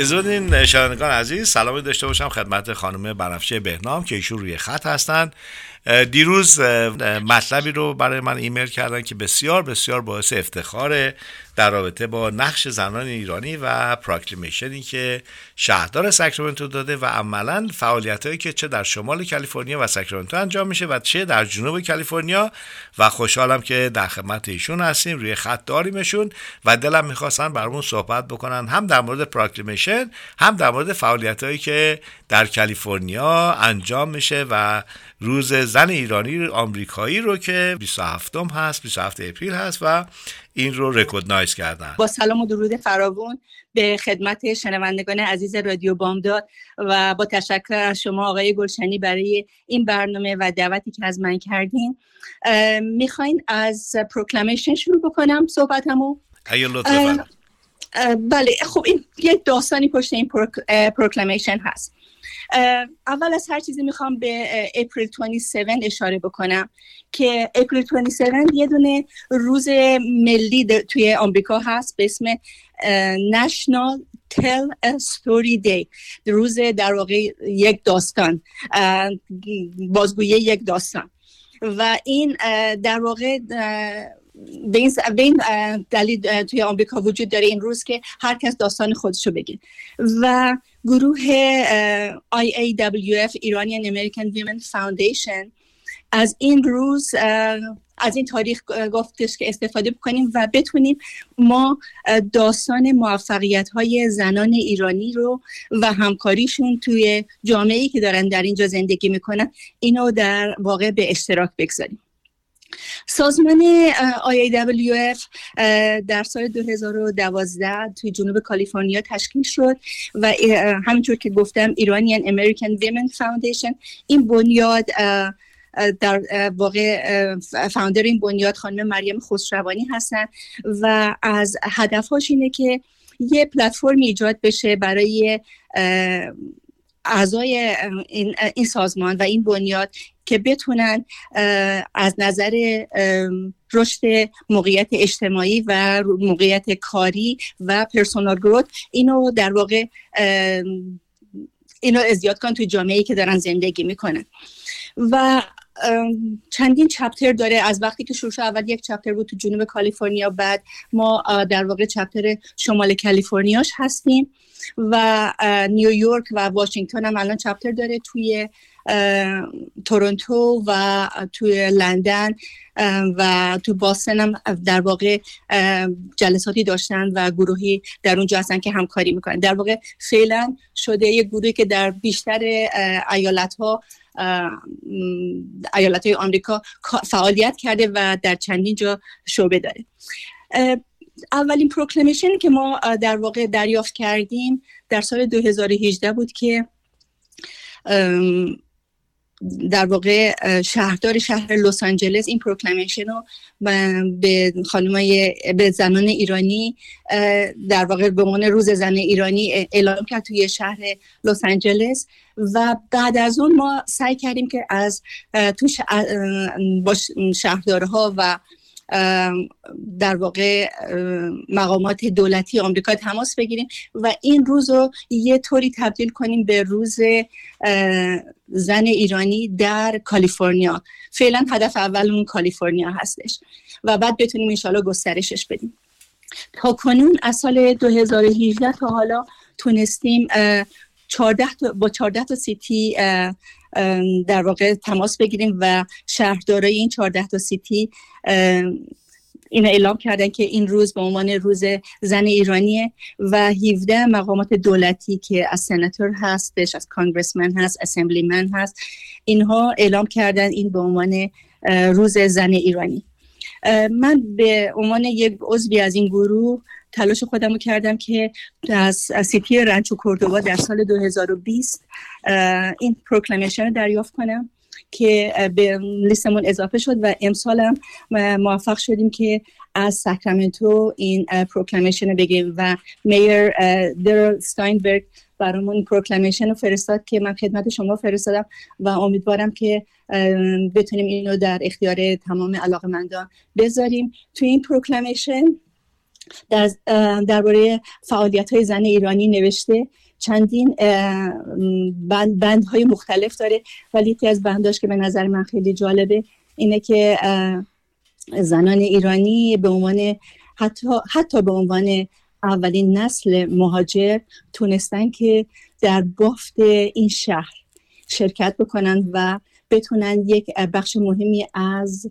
اجازه شنوندگان عزیز سلامی داشته باشم خدمت خانم بنفشه بهنام که ایشون روی خط هستند دیروز مطلبی رو برای من ایمیل کردن که بسیار بسیار باعث افتخاره در رابطه با نقش زنان ایرانی و پراکلیمیشنی که شهردار ساکرامنتو داده و عملا فعالیت هایی که چه در شمال کالیفرنیا و ساکرامنتو انجام میشه و چه در جنوب کالیفرنیا. و خوشحالم که در خدمت ایشون هستیم روی خط داریمشون و دلم می‌خواستن برامون صحبت بکنن هم در مورد پراکلیمیشن هم در مورد فعالیت هایی که در کالیفرنیا انجام میشه و روز زن ایرانی آمریکایی رو که 27 هست 27 اپریل هست و این رو رکودنایز کردن. با سلام و درود فراوون به خدمت شنوندگان عزیز رادیو بامداد و با تشکر از شما آقای گلشنی برای این برنامه و دعوتی که از من کردین. می‌خواین از proclamation شروع بکنم صحبتمو؟ بله خب این یک داستانی پشت این proclamation هست. اول از هر چیزی می‌خوام به April 27 اشاره بکنم که April 27 یه دونه روز ملی توی آمریکا هست به اسم Tell a Story Day روز در واقع یک داستان بازگویی یک داستان. و این در واقع به این, دلیل توی آمریکا وجود داره این روز که هر کس داستان خودشو بگه. و گروه IAWF Iranian American Women Foundation. از این روز از این تاریخ گفتش که استفاده بکنیم و بتونیم ما داستان موفقیت های زنان ایرانی رو و همکاریشون توی جامعه که دارن در اینجا زندگی می‌کنن اینو در واقع به اشتراک بگذاریم. سازمان IAWF در سال 2012 توی جنوب کالیفرنیا تشکیل شد و همینطور که گفتم ایرانیان امریکن ویمن فاوندیشن این بنیاد در واقع فاوندر این بنیاد خانم مریم خسروانی هستن و از هدفهاش اینه که یه پلتفرمی ایجاد بشه برای اعضای این, این سازمان و این بنیاد که بتونن از نظر رشد موقعیت اجتماعی و موقعیت کاری و پرسونال گروت اینو در واقع اینو ازیاد کن توی جامعه که دارن زندگی می‌کنن. و چندین چپتر داره. از وقتی که شروع اول یک چپتر بود تو جنوب کالیفرنیا بعد ما در واقع چپتر شمال کالیفرنیاش هستیم و نیویورک و واشنگتن هم الان چپتر داره توی تورنتو و توی لندن و تو باستن هم در واقع جلساتی داشتن و گروهی در اونجا هستن که همکاری می‌کنن. در واقع فعلا شده یه گروهی که در بیشتر ایالت ها ایالت های آمریکا فعالیت کرده و در چندین جا شعبه داره. اولین پروکلمیشن که ما در واقع دریافت کردیم در سال 2018 بود که در واقع شهردار شهر لس آنجلس این پروکلمیشن رو به خانمای به زنان ایرانی در واقع به عنوان روز زن ایرانی اعلام کرد توی شهر لس آنجلس و بعد از اون ما سعی کردیم که از تو شهردارها و در واقع مقامات دولتی آمریکا تماس بگیریم و این روز رو یه طوری تبدیل کنیم به روز زن ایرانی در کالیفرنیا. فعلا هدف اولمون کالیفرنیا هستش و بعد بتونیم انشالله گسترشش بدیم. تا کنون از سال 2018 تا حالا تونستیم 14 با 14 تا سیتی در واقع تماس بگیریم و شهردارای این 14 تا سیتی این اعلام کردن که این روز به عنوان روز زن ایرانیه و 17 مقامات دولتی که از سناتور هستش از کانگرسمن هست اسمبلیمن هست اینها اعلام کردن این به عنوان روز زن ایرانی. من به عنوان یک عضوی از این گروه تلاش خودم کردم که از city رنچو کوردووا در سال 2020 این proclamation رو دریافت کنم که به لیستمون اضافه شد و امسال هم موفق شدیم که از ساکرامنتو این proclamation رو بگیریم و mayor درل ستاینبرگ برامون proclamation رو فرستاد که من خدمت شما فرستادم و امیدوارم که بتونیم اینو در اختیار تمام علاقمندان بذاریم. تو این پروکلمیشن در درباره فعالیت های زن ایرانی نوشته چندین بند, بندهای مختلف داره ولی یکی از بنداش که به نظر من خیلی جالبه اینه که زنان ایرانی به عنوان حتی, حتی به عنوان اولین نسل مهاجر تونستن که در بافت این شهر شرکت بکنن و بتونن یک بخش مهمی از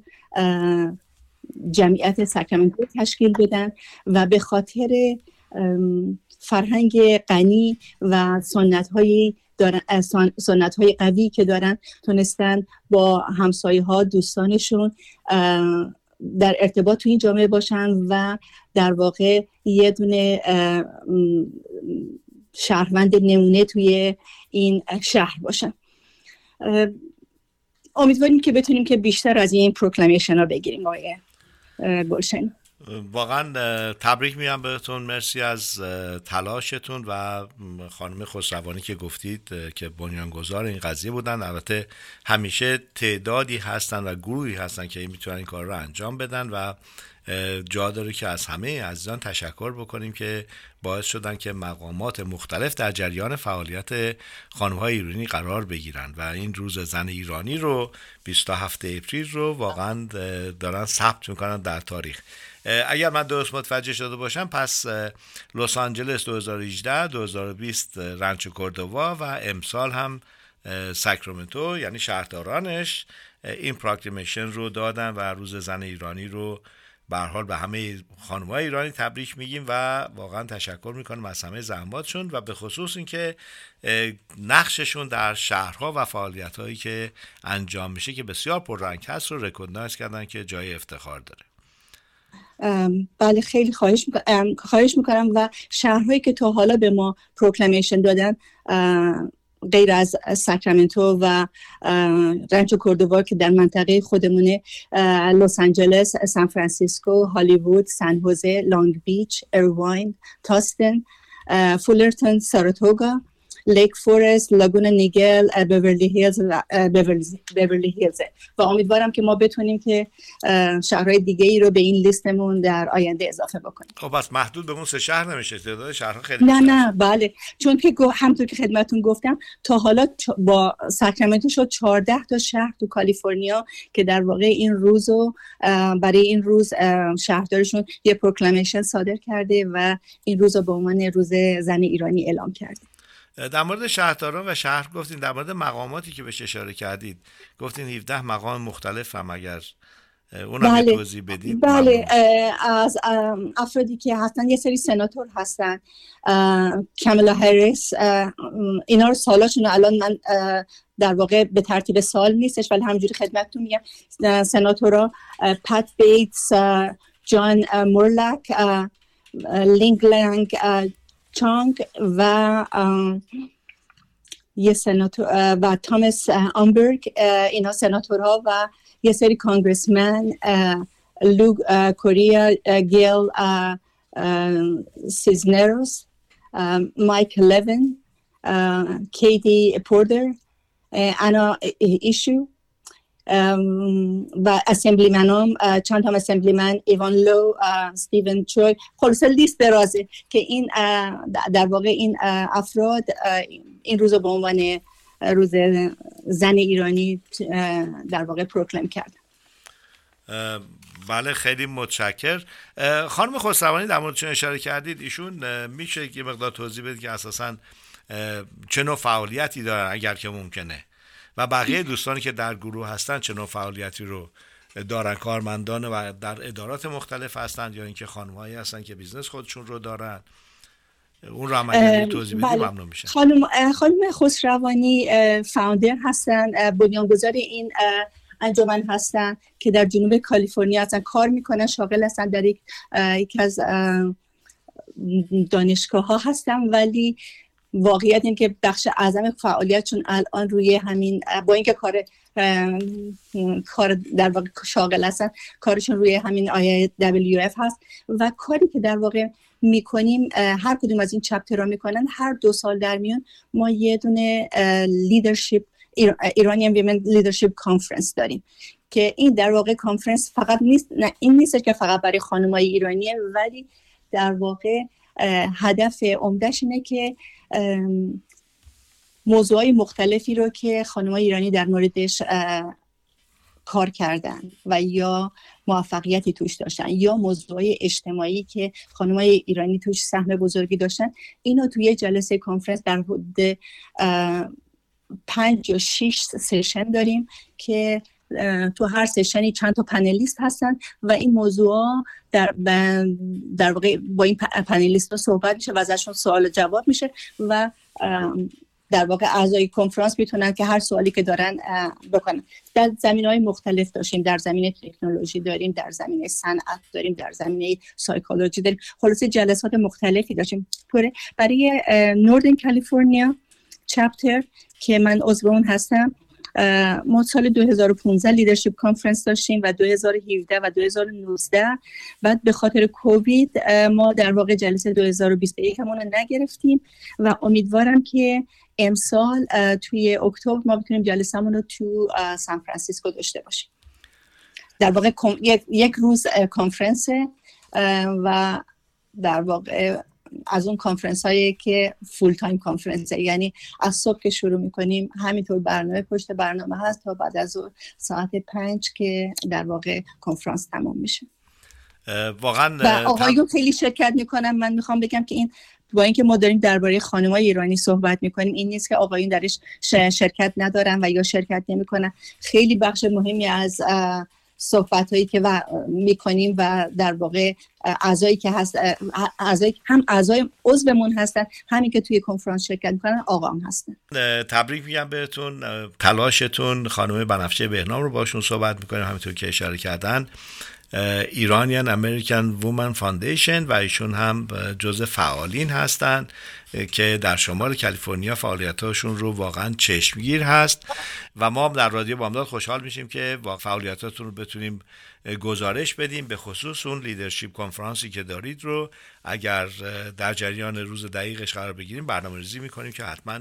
جمعیت ساکرامنتو تشکیل بدن و به خاطر فرهنگ غنی و سنت های سنت های قوی که دارن تونستن با همسایه ها دوستانشون در ارتباط تو این جامعه باشن و در واقع یه دونه شهروند نمونه توی این شهر باشن. امیدواریم که بتونیم که بیشتر از این پروکلامیشن ها بگیریم آقای گلشن. واقعا تبریک میگم بهتون. مرسی از تلاشتون و خانم خسروانی که گفتید که بنیانگذار این قضیه بودن. البته همیشه تعدادی هستن و گروهی هستن که می‌تونن این کار رو انجام بدن و جا داره که از همه عزیزان تشکر بکنیم که باعث شدن که مقامات مختلف در جریان فعالیت خانمهای ایرانی قرار بگیرن و این روز زن ایرانی رو 27 اپریل رو واقعا دارن ثبت می‌کنن در تاریخ. اگر من درست متوجه شده باشم پس لس آنجلس 2018 2020 رنچ کوردووا و امسال هم ساکرامنتو یعنی شهردارانش این پراکلیمیشن رو دادن و روز زن ایرانی رو به حال به همه خانم‌های ایرانی تبریک میگیم و واقعا تشکر می‌کنیم از همه زحماتشون و به خصوص اینکه نقششون در شهرها و فعالیت‌هایی که انجام میشه که بسیار پررنگ هست رو رکگنایز کردن که جای افتخار داره. بله خیلی خواهش می‌کنم خواهش می‌کنم و شهرهایی که تا حالا به ما پروکلمیشن دادن غیر از ساکرامنتو و رنچو کوردووا که در منطقه خودمونه لس آنجلس سان فرانسیسکو هالیوود سان هوزه لانگ بیچ ارواین تاستن فولرتون ساراتوگا. لیک فورست لاگونا نیگل بیورلی هیلز بیورلی هیلز و امیدوارم که ما بتونیم که شهرهای دیگه ای رو به این لیستمون در آینده اضافه بکنیم. خب بس محدود به اون سه شهر نمیشه. تعداد شهرها خیلی نه نه بله. چون که همونطور که خدمتتون گفتم تا حالا با ساکرامنتو شد 14 تا شهر تو کالیفرنیا که در واقع این روزو برای این روز شهردارشون یه پروکلمیشن صادر کرده و این روز رو به عنوان روز زن ایرانی اعلام کرده. در مورد شهرداران و شهر گفتین در مورد مقاماتی که بهش اشاره کردید. گفتین 17 مقام مختلف هم اگر اون بله. توضیح بدید بله از افرادی که هستن یه سری سناتور هستن. کامالا هریس اینا رو سالاشون الان من در واقع به ترتیب سال نیستش ولی همجوری خدمتتون میگم. سناتورا پت بیتس جان مورلک لینگ لینگ چانگ و یه سناتور و تامس آمبرگ اینا سناتورها و یه سری کانگرسمن لوگ کوریا گیل سیزنروس مایک لوین کیدی پوردر انا ایشو و assemblyman هم چند هم assemblyman ایوان لو ستیون چوی. خلاصه لیست درازه که این در واقع این افراد این روز به عنوان روز زن ایرانی در واقع proclaim کرد. بله خیلی متشکر. خانم خسروانی در مورد چون اشاره کردید ایشون میشه یه مقدار توضیح بدید که اساسا چه نوع فعالیتی دارن اگر که ممکنه. و بقیه دوستانی که در گروه هستن چه نوع فعالیتی رو دارن کارمندان و در ادارات مختلف هستند یا اینکه خانمهایی هستن که business خودشون رو دارن. اون رو عملی توضیح بدید بله. ممنون میشه خانم خانم خسروانی فاوندر هستن بنیانگذار این انجمن هستن که در جنوب کالیفرنیا هستن. کار می‌کنن شاغل هستن در یک یکی از دانشگاه ها هستن. ولی واقعیت این که بخش اعظم فعالیتشون الان روی همین با اینکه کار کار در واقع شاغل هستن کارشون روی همین آیه WF هست و کاری که در واقع می‌کنیم هر کدوم از این چپترها می‌کنن هر دو سال در میون ما یه دونه leadership Iranian Women Leadership Conference داریم که این در واقع کانفرنس فقط نیست نه این نیست که فقط برای خانمای ایرانیه ولی در واقع هدف عمدهش اینه که موضوعی مختلفی رو که خانمای ایرانی در موردش کار کردن و یا موفقیتی توش داشتن یا موضوع اجتماعی که خانمای ایرانی توش سهم بزرگی داشتن اینو توی جلسه کنفرانس در حدود پنج یا شش سشن داریم که تو هر سشنی چند تا پنلیست هستن و این موضوع در در واقع با این پنلیست ها صحبت میشه و ازشون سوال جواب میشه و در واقع اعضای کنفرانس می‌تونن که هر سوالی که دارن بکنن. در زمین های مختلف داشتیم در زمینه تکنولوژی داریم در زمینه صنعت داریم در زمینه سایکولوژی داریم. خلاصه جلسات مختلفی داشتیم. برای Northern California chapter که من عضو اون هستم ما سال 2015 leadership conference داشتیم و 2017 و 2019 بعد به خاطر کووید ما در واقع جلسه 2021 همون رو نگرفتیم و امیدوارم که امسال توی اکتبر ما بتونیم جلسهمون رو تو سان فرانسیسکو داشته باشیم. در واقع یک روز کانفرنس و در واقع از اون کانفرنس هایی که full-time conference یعنی از صبح که شروع می‌کنیم همینطور برنامه پشت برنامه هست تا بعد از ساعت پنج که در واقع کنفرانس تمام میشه. واقعا و آقایون خیلی شرکت می‌کنم من می‌خوام بگم که این با اینکه ما داریم درباره خانمای ایرانی صحبت می‌کنیم این نیست که آقایون درش شرکت ندارن و یا شرکت نمی‌کنن. خیلی بخش مهمی از صحبت هایی که و می‌کنیم و در واقع اعضایی که هست اعضای هم اعضای عضومون هستن همین که توی کنفرانس شرکت می‌کنن آقام هستن. تبریک میگم بهتون. تلاشتون خانم بنفشه بهنام رو باشون صحبت می‌کنیم همینطور که اشاره کردن. Iranian American Women Foundation و ایشون هم جز فعالین هستند که در شمال کالیفرنیا فعالیتاشون رو واقعا چشمگیر هست. و ما در رادیو بامداد خوشحال میشیم که فعالیتاتون رو بتونیم گزارش بدیم به خصوص اون لیدرشپ کنفرانسی که دارید رو. اگر در جریان روز دقیقش قرار بگیریم برنامه ریزی می‌کنیم که حتما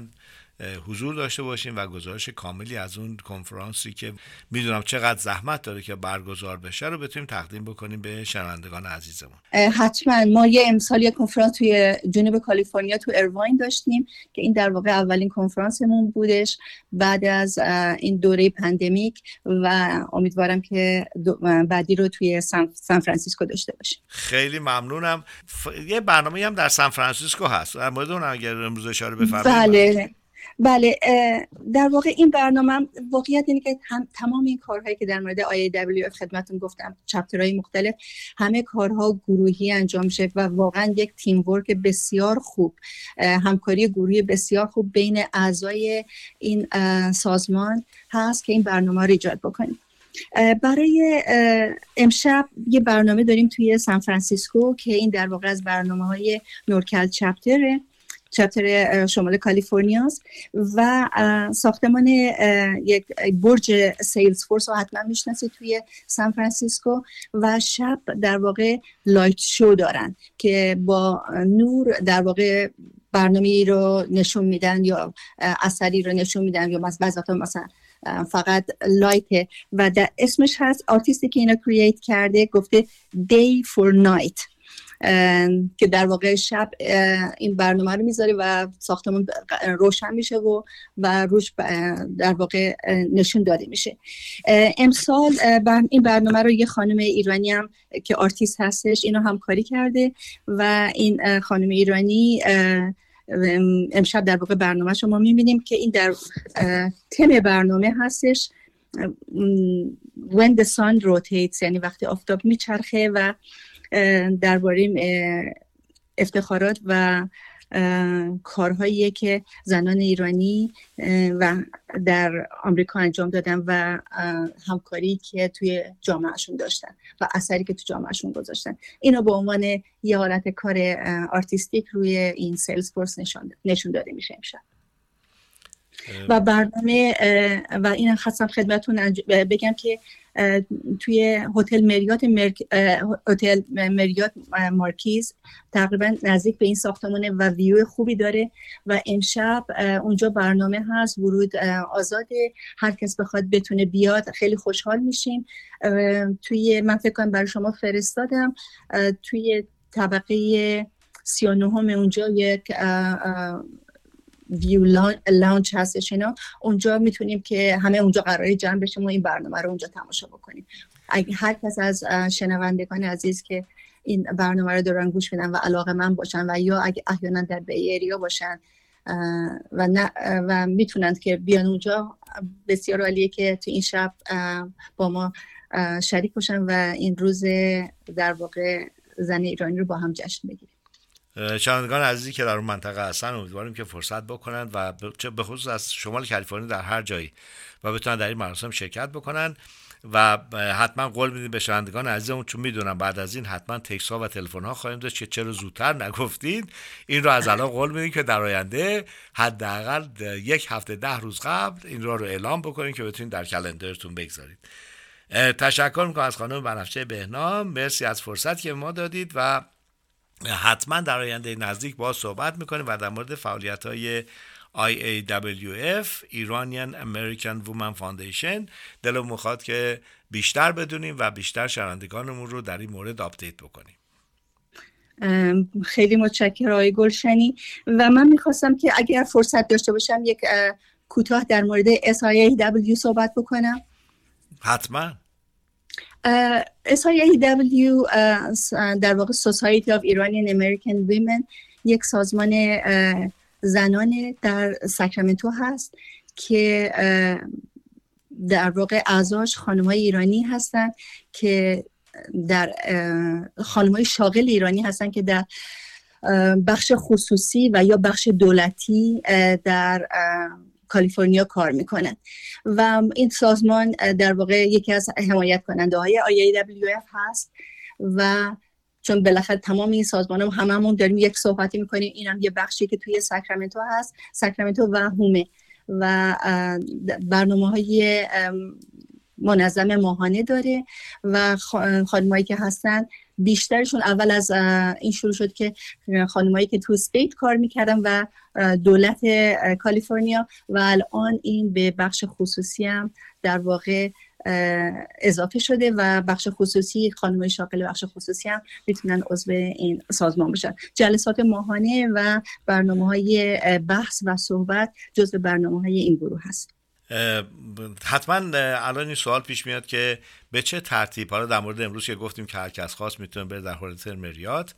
حضور داشته باشیم و گزارش کاملی از اون کنفرانسی که می‌دونم چقدر زحمت داره که برگزار بشه رو بتونیم تقدیم بکنیم به شنوندگان عزیزمون. حتما. ما یه امسال یه کنفرانس توی جنوب کالیفرنیا تو ارواین داشتیم که این در واقع اولین کنفرانسمون بودش. بعد از این دوره pandemic و امیدوارم که بعدی رو توی سان فرانسیسکو داشته باشیم. خیلی ممنونم. یه برنامه هم در سان فرانسیسکو هست. در مورد اون اگر امروز اشاره بفرمایید. بله. بله در واقع این برنامه واقعیت اینه که هم تمام این کارهایی که در مورد IAWF خدمتتون گفتم chapter های مختلف همه کارها گروهی انجام میشه و واقعا یک teamwork بسیار خوب همکاری گروهی بسیار خوب بین اعضای این سازمان هست که این برنامه رو ایجاد بکنیم. برای امشب یه برنامه داریم توی سان فرانسیسکو که این در واقع از برنامه های NorCal chapter ه. chapter شمال کالیفرنیاست و ساختمان یک برج Salesforce رو حتما می‌شناسید توی سان فرانسیسکو و شب در واقع light show دارن که با نور در واقع برنامه رو نشون میدن یا اثری رو نشون میدن یا مثلا مثلا فقط light و در اسمش هست آرتیستی که اینو create کرده گفته day for night. که در واقع شب این برنامه رو می‌ذاره و ساختمون روشن میشه و و روش در واقع نشون داده میشه. امسال این برنامه رو یه خانم ایرانی هم که آرتیست هستش اینو همکاری کرده و این خانم ایرانی امشب در واقع برنامه شما می‌بینیم که این در تم برنامه هستش. when the sun rotates یعنی وقتی آفتاب میچرخه و درباره افتخارات و کارهایی که زنان ایرانی و در آمریکا انجام دادن و همکاری که توی جامعهشون داشتن و اثری که تو جامعهشون گذاشتن. اینو به عنوان یه حالت کار artistic روی این Salesforce نشون داده میشه امشب. و برنامه و این خواستم خدمتون بگم که توی هتل Marriott Marq... هتل Marriott Marquis تقریبا نزدیک به این ساختمانه و ویو خوبی داره و امشب اونجا برنامه هست ورود آزاده. هر کس بخواد بتونه بیاد خیلی خوشحال میشیم. توی من فکر کنم برای شما فرستادم. توی طبقه 39 اونجا یک ویو لانچ هستش اینا اونجا می‌تونیم که همه اونجا قراری جمع بشیم و این برنامه رو اونجا تماشا بکنیم. اگه هر کس از شنوندگان عزیز که این برنامه رو دارن گوش میدن و علاقه من باشن و یا اگه احیانا در به ایریا باشن و, نه و می‌تونند که بیان اونجا بسیار عالیه که تو این شب با ما شریک باشن و این روز در واقع زن ایرانی رو با هم جشن بگیریم. شنوندگان عزیزی که در اون منطقه هستن امیدواریم که فرصت بکنند و به خصوص از شمال کالیفرنیا در هر جایی و بتونن در این مراسم شرکت بکنن و حتما قول میدیم به شنوندگان عزیزمون چون می‌دونم بعد از این حتما تکس و تلفن ها خواهیم داشت که چرا زودتر نگفتید این رو از الان قول میدیم که در آینده حداقل یک هفته ده روز قبل این رو رو اعلام بکنیم که بتونید در کلندرتون بگذارید. تشکر می‌کنم از خانم بنفشه بهنام. مرسی از فرصت که ما دادید و حتما در آینده نزدیک با صحبت می‌کنیم و در مورد فعالیت های IAWF Iranian American Women Foundation دلم می‌خواد که بیشتر بدونیم و بیشتر شنوندگانمون رو در این مورد update بکنیم. خیلی متشکرم آقای گلشنی و من می‌خواستم که اگر فرصت داشته باشم یک کوتاه در مورد SIAW صحبت بکنم. حتما. SIAW در واقع Society of Iranian American Women یک سازمان زنان در ساکرامنتو هست که در واقع اعضاش خانم های ایرانی هستند که در خانم های شاغل ایرانی هستند که در بخش خصوصی و یا بخش دولتی در کالیفرنیا کار می‌کنن. و این سازمان در واقع یکی از حمایت کننده های IAWF هست و چون بالاخره تمام این سازمان هم هممون داریم یک صحبتی می‌کنیم. این هم یه بخشی که توی ساکرامنتو هست ساکرامنتو و هومه. و برنامه های منظم ماهانه داره و خانمایی که هستن بیشترشون اول از این شروع شد که خانمایی که تو استیت کار می‌کردن و دولت کالیفرنیا و الان این به بخش خصوصی هم در واقع اضافه شده و بخش خصوصی خانم شاغل بخش خصوصی هم می‌تونن عضو این سازمان باشن جلسات ماهانه و برنامه های بحث و صحبت جزو برنامه های این گروه هست. حتما الان این سوال پیش میاد که به چه ترتیب؟ حالا در مورد امروز که گفتیم که هر کس خواست می‌تونه بره در هتل مریات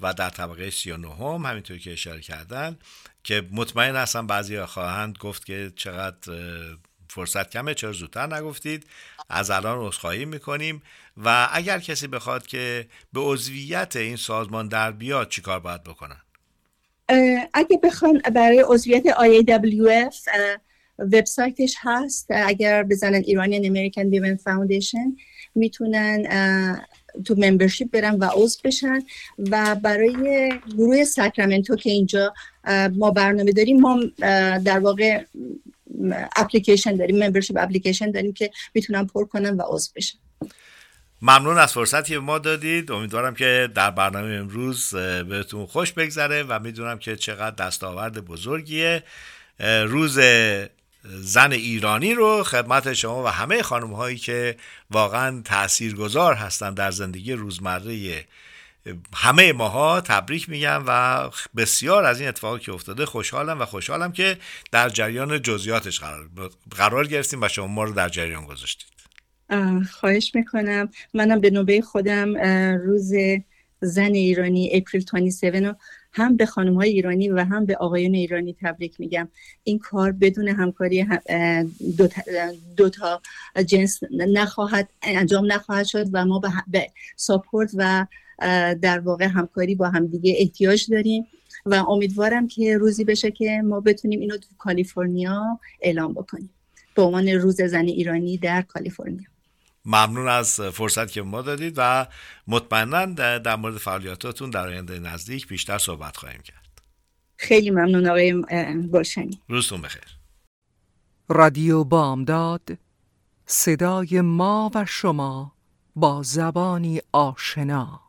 و در طبقه 39 هم همینطور که اشاره کردن که مطمئن هستم بعضی خواهند گفت که چقدر فرصت کمه چرا زودتر نگفتید. از الان عذرخواهی می‌کنیم و اگر کسی بخواد که به عضویت این سازمان در بیاد چیکار باید بکنن؟ اگه بخوان برای عضویت IAWF وبسایتش هست. اگر بزنن Iranian American Women Foundation می‌تونن تو membership برن و عضو بشن. و برای گروه ساکرامنتو که اینجا ما برنامه داریم ما در واقع اپلیکیشن داریم membership application داریم که می‌تونن پر کنن و عضو بشن. ممنون از فرصتی ما دادید. امیدوارم که در برنامه امروز بهتون خوش بگذره و می‌دونم که چقدر دستاورد بزرگیه. روز زن ایرانی رو خدمت شما و همه خانم هایی که واقعا تاثیرگذار هستن در زندگی روزمره همه ماها تبریک میگم و بسیار از این اتفاقی که افتاده خوشحالم و خوشحالم که در جریان جزئیاتش قرار قرار گرفتیم و شما ما رو در جریان گذاشتید. خواهش می‌کنم. منم به نوبه خودم روز زن ایرانی اپریل 27 رو هم به خانم های ایرانی و هم به آقایان ایرانی تبریک میگم. این کار بدون همکاری دو, دو تا جنس نخواهد انجام نخواهد شد و ما به ساپورت و در واقع همکاری با همدیگه احتیاج داریم و امیدوارم که روزی بشه که ما بتونیم اینو تو کالیفرنیا اعلام بکنیم. به عنوان روز زن ایرانی در کالیفرنیا. ممنون از فرصت که ما دادید و مطمئنا در مورد فعالیتاتون در آینده نزدیک بیشتر صحبت خواهیم کرد. خیلی ممنون آقای گلشنی. روزتون بخیر. رادیو بامداد صدای ما و شما با زبانی آشنا.